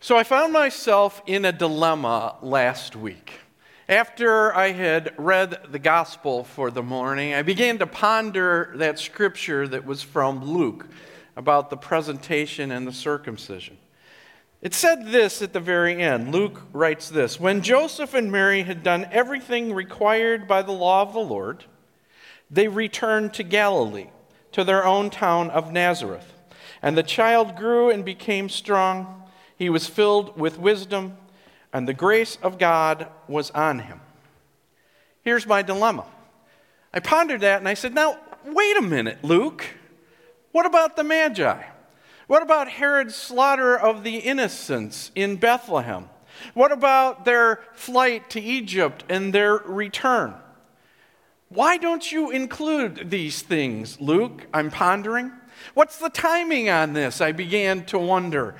So I found myself in a dilemma last week. After I had read the gospel for the morning, I began to ponder that scripture that was from Luke about the presentation and the circumcision. It said this at the very end. Luke writes this When Joseph and Mary had done everything required by the law of the Lord, they returned to Galilee, to their own town of Nazareth. And the child grew and became strong he was filled with wisdom, and the grace of God was on him. Here's my dilemma. I pondered that and I said, Now, wait a minute, Luke. What about the Magi? What about Herod's slaughter of the innocents in Bethlehem? What about their flight to Egypt and their return? Why don't you include these things, Luke? I'm pondering. What's the timing on this? I began to wonder.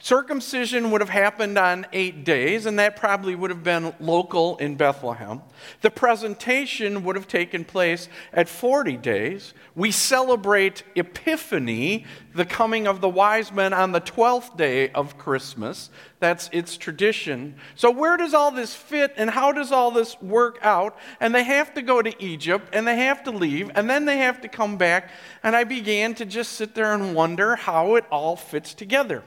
Circumcision would have happened on eight days, and that probably would have been local in Bethlehem. The presentation would have taken place at 40 days. We celebrate Epiphany, the coming of the wise men, on the 12th day of Christmas. That's its tradition. So, where does all this fit, and how does all this work out? And they have to go to Egypt, and they have to leave, and then they have to come back. And I began to just sit there and wonder how it all fits together.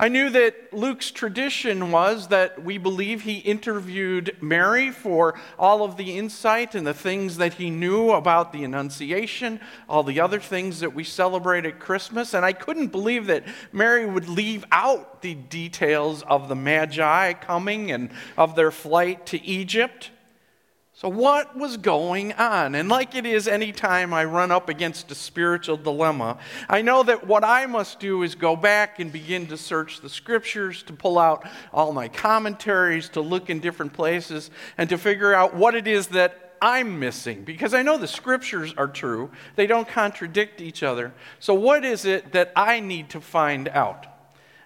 I knew that Luke's tradition was that we believe he interviewed Mary for all of the insight and the things that he knew about the Annunciation, all the other things that we celebrate at Christmas. And I couldn't believe that Mary would leave out the details of the Magi coming and of their flight to Egypt. So, what was going on? And like it is anytime I run up against a spiritual dilemma, I know that what I must do is go back and begin to search the scriptures, to pull out all my commentaries, to look in different places, and to figure out what it is that I'm missing. Because I know the scriptures are true, they don't contradict each other. So, what is it that I need to find out?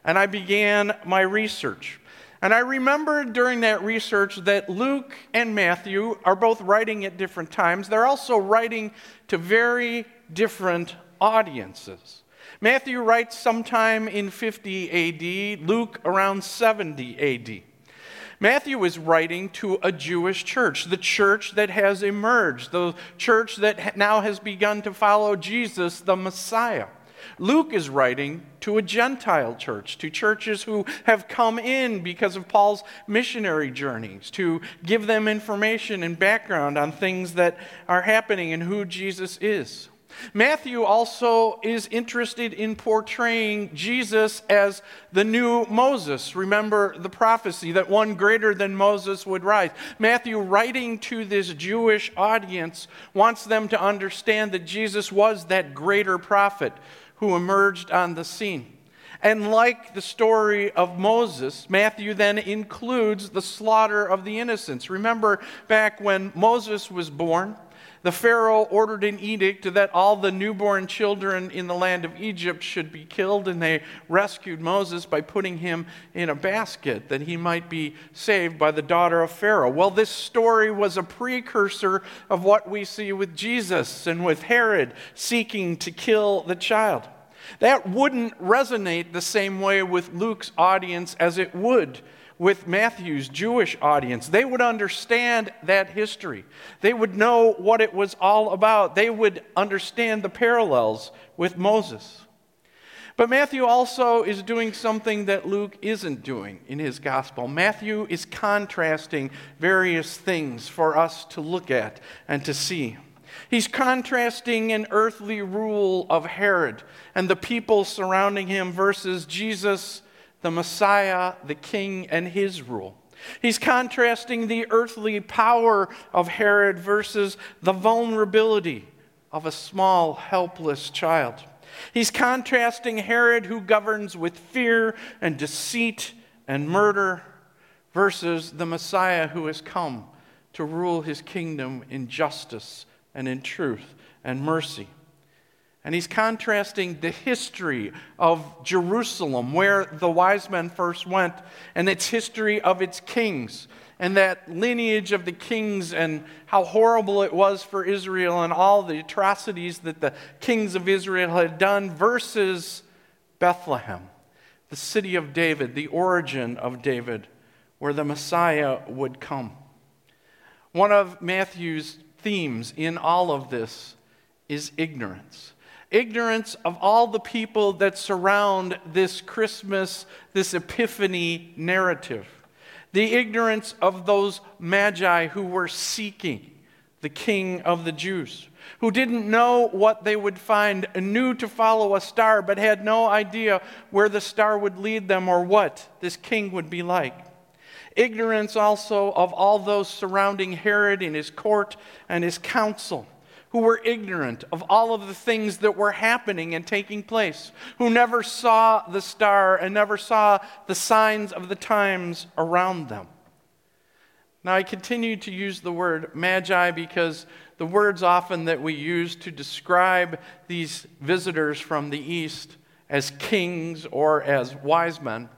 And I began my research. And I remember during that research that Luke and Matthew are both writing at different times. They're also writing to very different audiences. Matthew writes sometime in 50 AD, Luke around 70 AD. Matthew is writing to a Jewish church, the church that has emerged, the church that now has begun to follow Jesus, the Messiah. Luke is writing to a Gentile church, to churches who have come in because of Paul's missionary journeys, to give them information and background on things that are happening and who Jesus is. Matthew also is interested in portraying Jesus as the new Moses. Remember the prophecy that one greater than Moses would rise. Matthew, writing to this Jewish audience, wants them to understand that Jesus was that greater prophet who emerged on the scene. And like the story of Moses, Matthew then includes the slaughter of the innocents. Remember back when Moses was born, the Pharaoh ordered an edict that all the newborn children in the land of Egypt should be killed, and they rescued Moses by putting him in a basket that he might be saved by the daughter of Pharaoh. Well, this story was a precursor of what we see with Jesus and with Herod seeking to kill the child. That wouldn't resonate the same way with Luke's audience as it would with Matthew's Jewish audience. They would understand that history, they would know what it was all about, they would understand the parallels with Moses. But Matthew also is doing something that Luke isn't doing in his gospel. Matthew is contrasting various things for us to look at and to see. He's contrasting an earthly rule of Herod and the people surrounding him versus Jesus, the Messiah, the King, and his rule. He's contrasting the earthly power of Herod versus the vulnerability of a small, helpless child. He's contrasting Herod, who governs with fear and deceit and murder, versus the Messiah who has come to rule his kingdom in justice and in truth and mercy. And he's contrasting the history of Jerusalem, where the wise men first went, and its history of its kings, and that lineage of the kings, and how horrible it was for Israel, and all the atrocities that the kings of Israel had done, versus Bethlehem, the city of David, the origin of David, where the Messiah would come. One of Matthew's themes in all of this is ignorance. Ignorance of all the people that surround this Christmas, this Epiphany narrative. The ignorance of those magi who were seeking the King of the Jews, who didn't know what they would find, knew to follow a star, but had no idea where the star would lead them or what this king would be like. Ignorance also of all those surrounding Herod and his court and his council, who were ignorant of all of the things that were happening and taking place, who never saw the star and never saw the signs of the times around them. Now, I continue to use the word magi because the words often that we use to describe these visitors from the east as kings or as wise men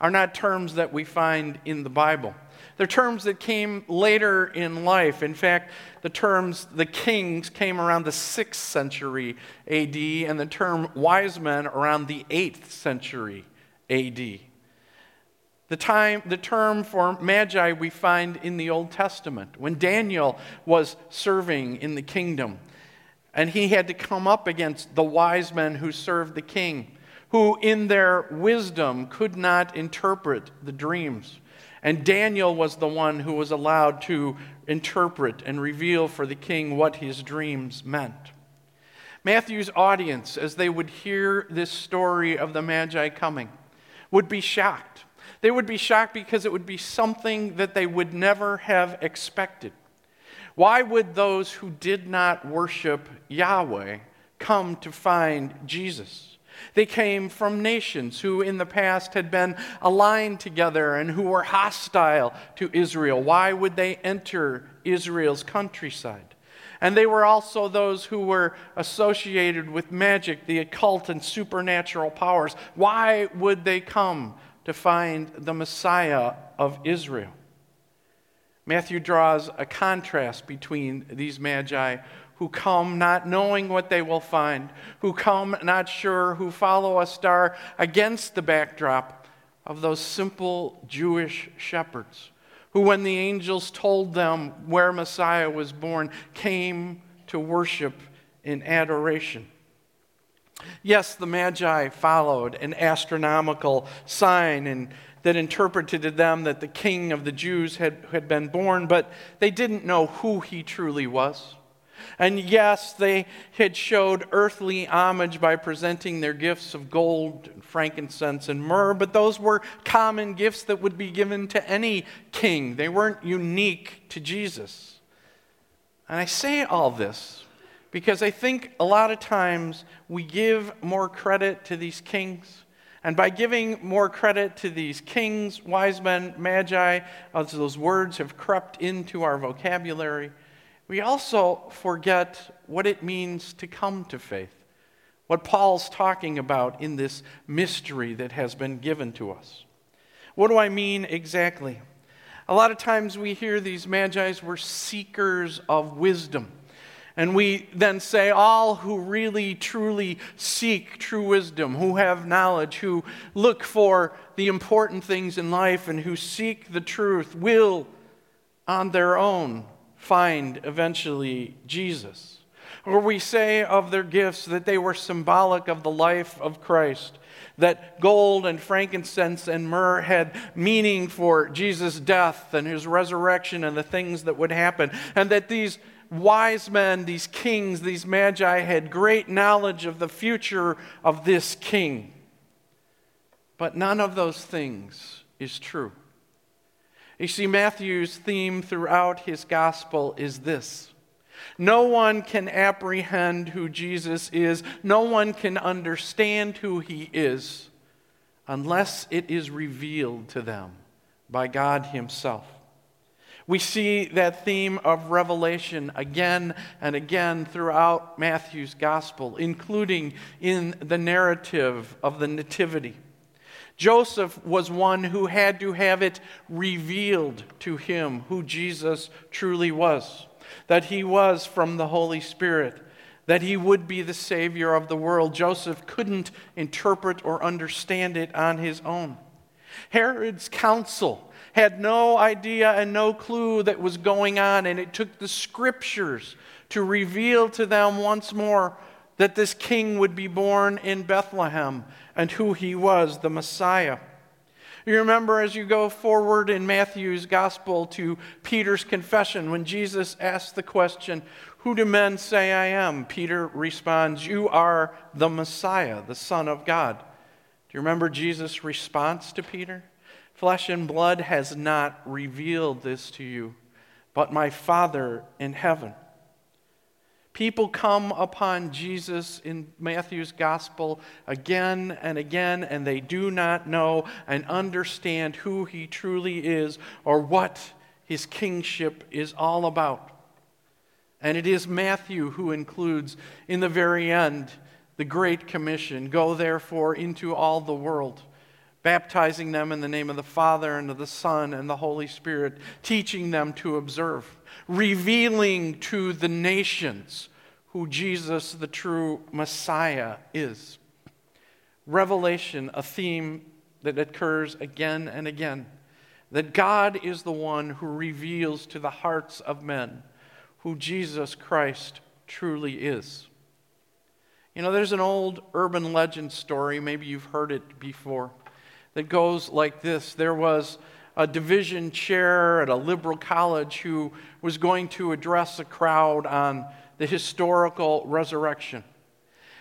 are not terms that we find in the Bible. They're terms that came later in life. In fact, the terms the kings came around the 6th century AD, and the term wise men around the 8th century AD. The, time, the term for magi we find in the Old Testament when Daniel was serving in the kingdom and he had to come up against the wise men who served the king who, in their wisdom, could not interpret the dreams. And Daniel was the one who was allowed to interpret and reveal for the king what his dreams meant. Matthew's audience, as they would hear this story of the Magi coming, would be shocked. They would be shocked because it would be something that they would never have expected. Why would those who did not worship Yahweh come to find Jesus? They came from nations who in the past had been aligned together and who were hostile to Israel. Why would they enter Israel's countryside? And they were also those who were associated with magic, the occult, and supernatural powers. Why would they come to find the Messiah of Israel? Matthew draws a contrast between these magi who come not knowing what they will find, who come not sure, who follow a star against the backdrop of those simple Jewish shepherds, who, when the angels told them where Messiah was born, came to worship in adoration. Yes, the Magi followed an astronomical sign and that interpreted to them that the king of the Jews had, had been born, but they didn't know who he truly was. And yes, they had showed earthly homage by presenting their gifts of gold, and frankincense, and myrrh, but those were common gifts that would be given to any king. They weren't unique to Jesus. And I say all this because I think a lot of times we give more credit to these kings. And by giving more credit to these kings, wise men, magi, as those words have crept into our vocabulary, we also forget what it means to come to faith, what Paul's talking about in this mystery that has been given to us. What do I mean exactly? A lot of times we hear these magi's were seekers of wisdom. And we then say, all who really, truly seek true wisdom, who have knowledge, who look for the important things in life, and who seek the truth, will on their own find eventually Jesus. Or we say of their gifts that they were symbolic of the life of Christ, that gold and frankincense and myrrh had meaning for Jesus' death and his resurrection and the things that would happen, and that these wise men, these kings, these magi had great knowledge of the future of this king. But none of those things is true. You see, Matthew's theme throughout his gospel is this no one can apprehend who Jesus is, no one can understand who he is unless it is revealed to them by God himself. We see that theme of revelation again and again throughout Matthew's gospel, including in the narrative of the Nativity. Joseph was one who had to have it revealed to him who Jesus truly was, that he was from the Holy Spirit, that he would be the Savior of the world. Joseph couldn't interpret or understand it on his own. Herod's council had no idea and no clue that was going on, and it took the scriptures to reveal to them once more that this king would be born in Bethlehem and who he was, the Messiah. You remember as you go forward in Matthew's gospel to Peter's confession, when Jesus asked the question, Who do men say I am? Peter responds, You are the Messiah, the Son of God. Do you remember Jesus' response to Peter? Flesh and blood has not revealed this to you, but my Father in heaven. People come upon Jesus in Matthew's gospel again and again, and they do not know and understand who he truly is or what his kingship is all about. And it is Matthew who includes in the very end the Great Commission Go therefore into all the world baptizing them in the name of the Father and of the Son and the Holy Spirit, teaching them to observe, revealing to the nations who Jesus, the true Messiah, is. Revelation, a theme that occurs again and again, that God is the one who reveals to the hearts of men who Jesus Christ truly is. You know, there's an old urban legend story, maybe you've heard it before that goes like this There was a division chair at a liberal college who was going to address a crowd on the historical resurrection.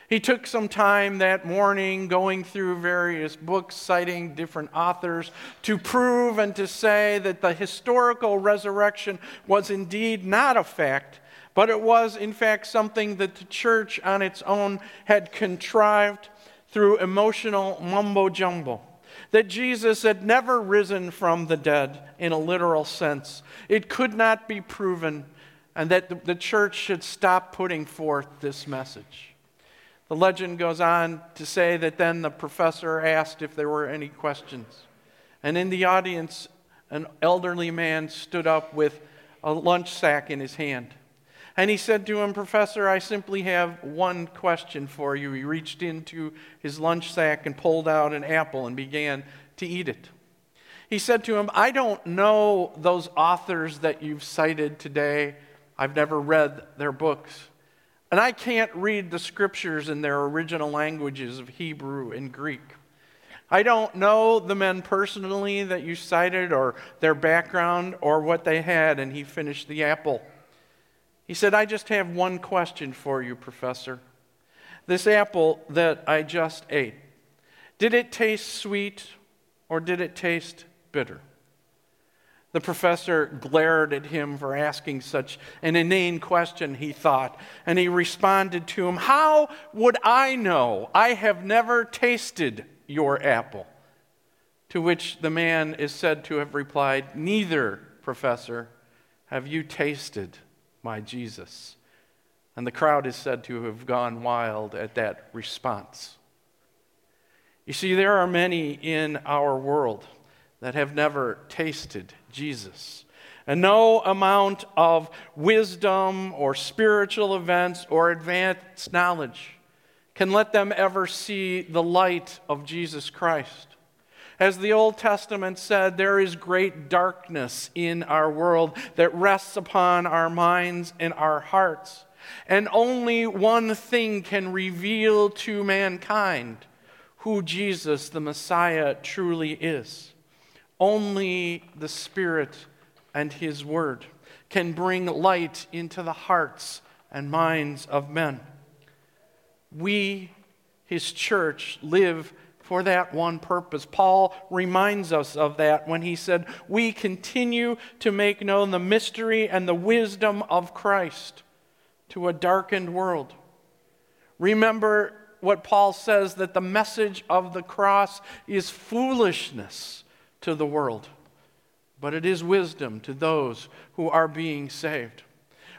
He took some time that morning going through various books, citing different authors, to prove and to say that the historical resurrection was indeed not a fact, but it was, in fact, something that the church on its own had contrived through emotional mumbo jumbo that Jesus had never risen from the dead in a literal sense. It could not be proven, and that the church should stop putting forth this message. The legend goes on to say that then the professor asked if there were any questions. And in the audience, an elderly man stood up with a lunch sack in his hand. And he said to him, Professor, I simply have one question for you. He reached into his lunch sack and pulled out an apple and began to eat it. He said to him, I don't know those authors that you've cited today. I've never read their books. And I can't read the scriptures in their original languages of Hebrew and Greek. I don't know the men personally that you cited or their background or what they had. And he finished the apple. He said, I just have one question for you, Professor. This apple that I just ate, did it taste sweet or did it taste bitter? The professor glared at him for asking such an inane question, he thought, and he responded to him, How would I know? I have never tasted your apple. To which the man is said to have replied, Neither, professor, have you tasted my Jesus. And the crowd is said to have gone wild at that response. You see, there are many in our world that have never tasted Jesus. And no amount of wisdom or spiritual events or advanced knowledge can let them ever see the light of Jesus Christ. As the Old Testament said, there is great darkness in our world that rests upon our minds and our hearts. And only one thing can reveal to mankind who Jesus, the Messiah, truly is. Only the Spirit and His Word can bring light into the hearts and minds of men. We, His church, live for that one purpose. Paul reminds us of that when he said, We continue to make known the mystery and the wisdom of Christ to a darkened world. Remember what Paul says that the message of the cross is foolishness to the world, but it is wisdom to those who are being saved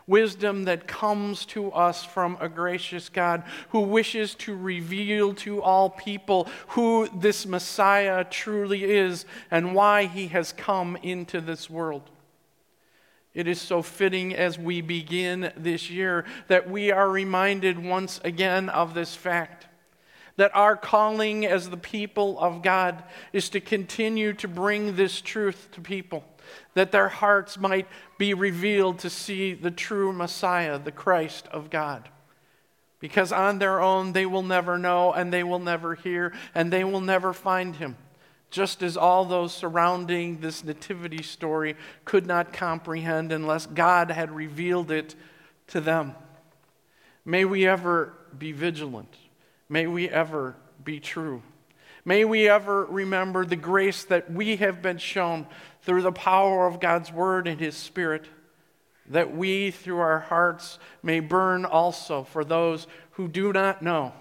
wisdom that comes to us from a gracious God who wishes to reveal to all people who this Messiah truly is and why he has come into this world. It is so fitting as we begin this year that we are reminded once again of this fact that our calling as the people of God is to continue to bring this truth to people, that their hearts might be revealed to see the true Messiah, the Christ of God. Because on their own they will never know, and they will never hear, and they will never find him just as all those surrounding this nativity story could not comprehend unless God had revealed it to them. May we ever be vigilant. May we ever be true. May we ever remember the grace that we have been shown through the power of God's Word and His Spirit, that we, through our hearts, may burn also for those who do not know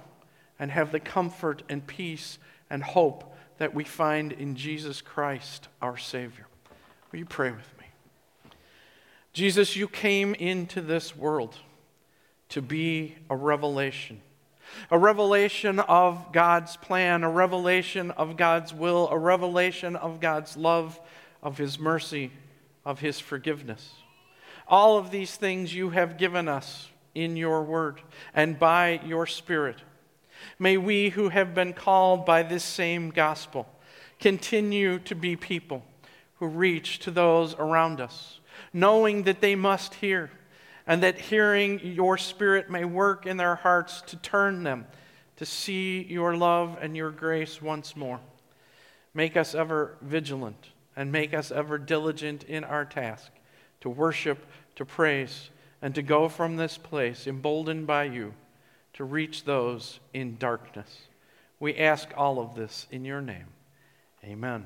and have the comfort and peace and hope that we find in Jesus Christ, our Savior. Will you pray with me? Jesus, you came into this world to be a revelation. A revelation of God's plan, a revelation of God's will, a revelation of God's love, of His mercy, of His forgiveness. All of these things you have given us in your word and by your Spirit. May we who have been called by this same gospel continue to be people who reach to those around us, knowing that they must hear, and that hearing your Spirit may work in their hearts to turn them to see your love and your grace once more. Make us ever vigilant and make us ever diligent in our task to worship, to praise, and to go from this place emboldened by you to reach those in darkness. We ask all of this in your name. Amen.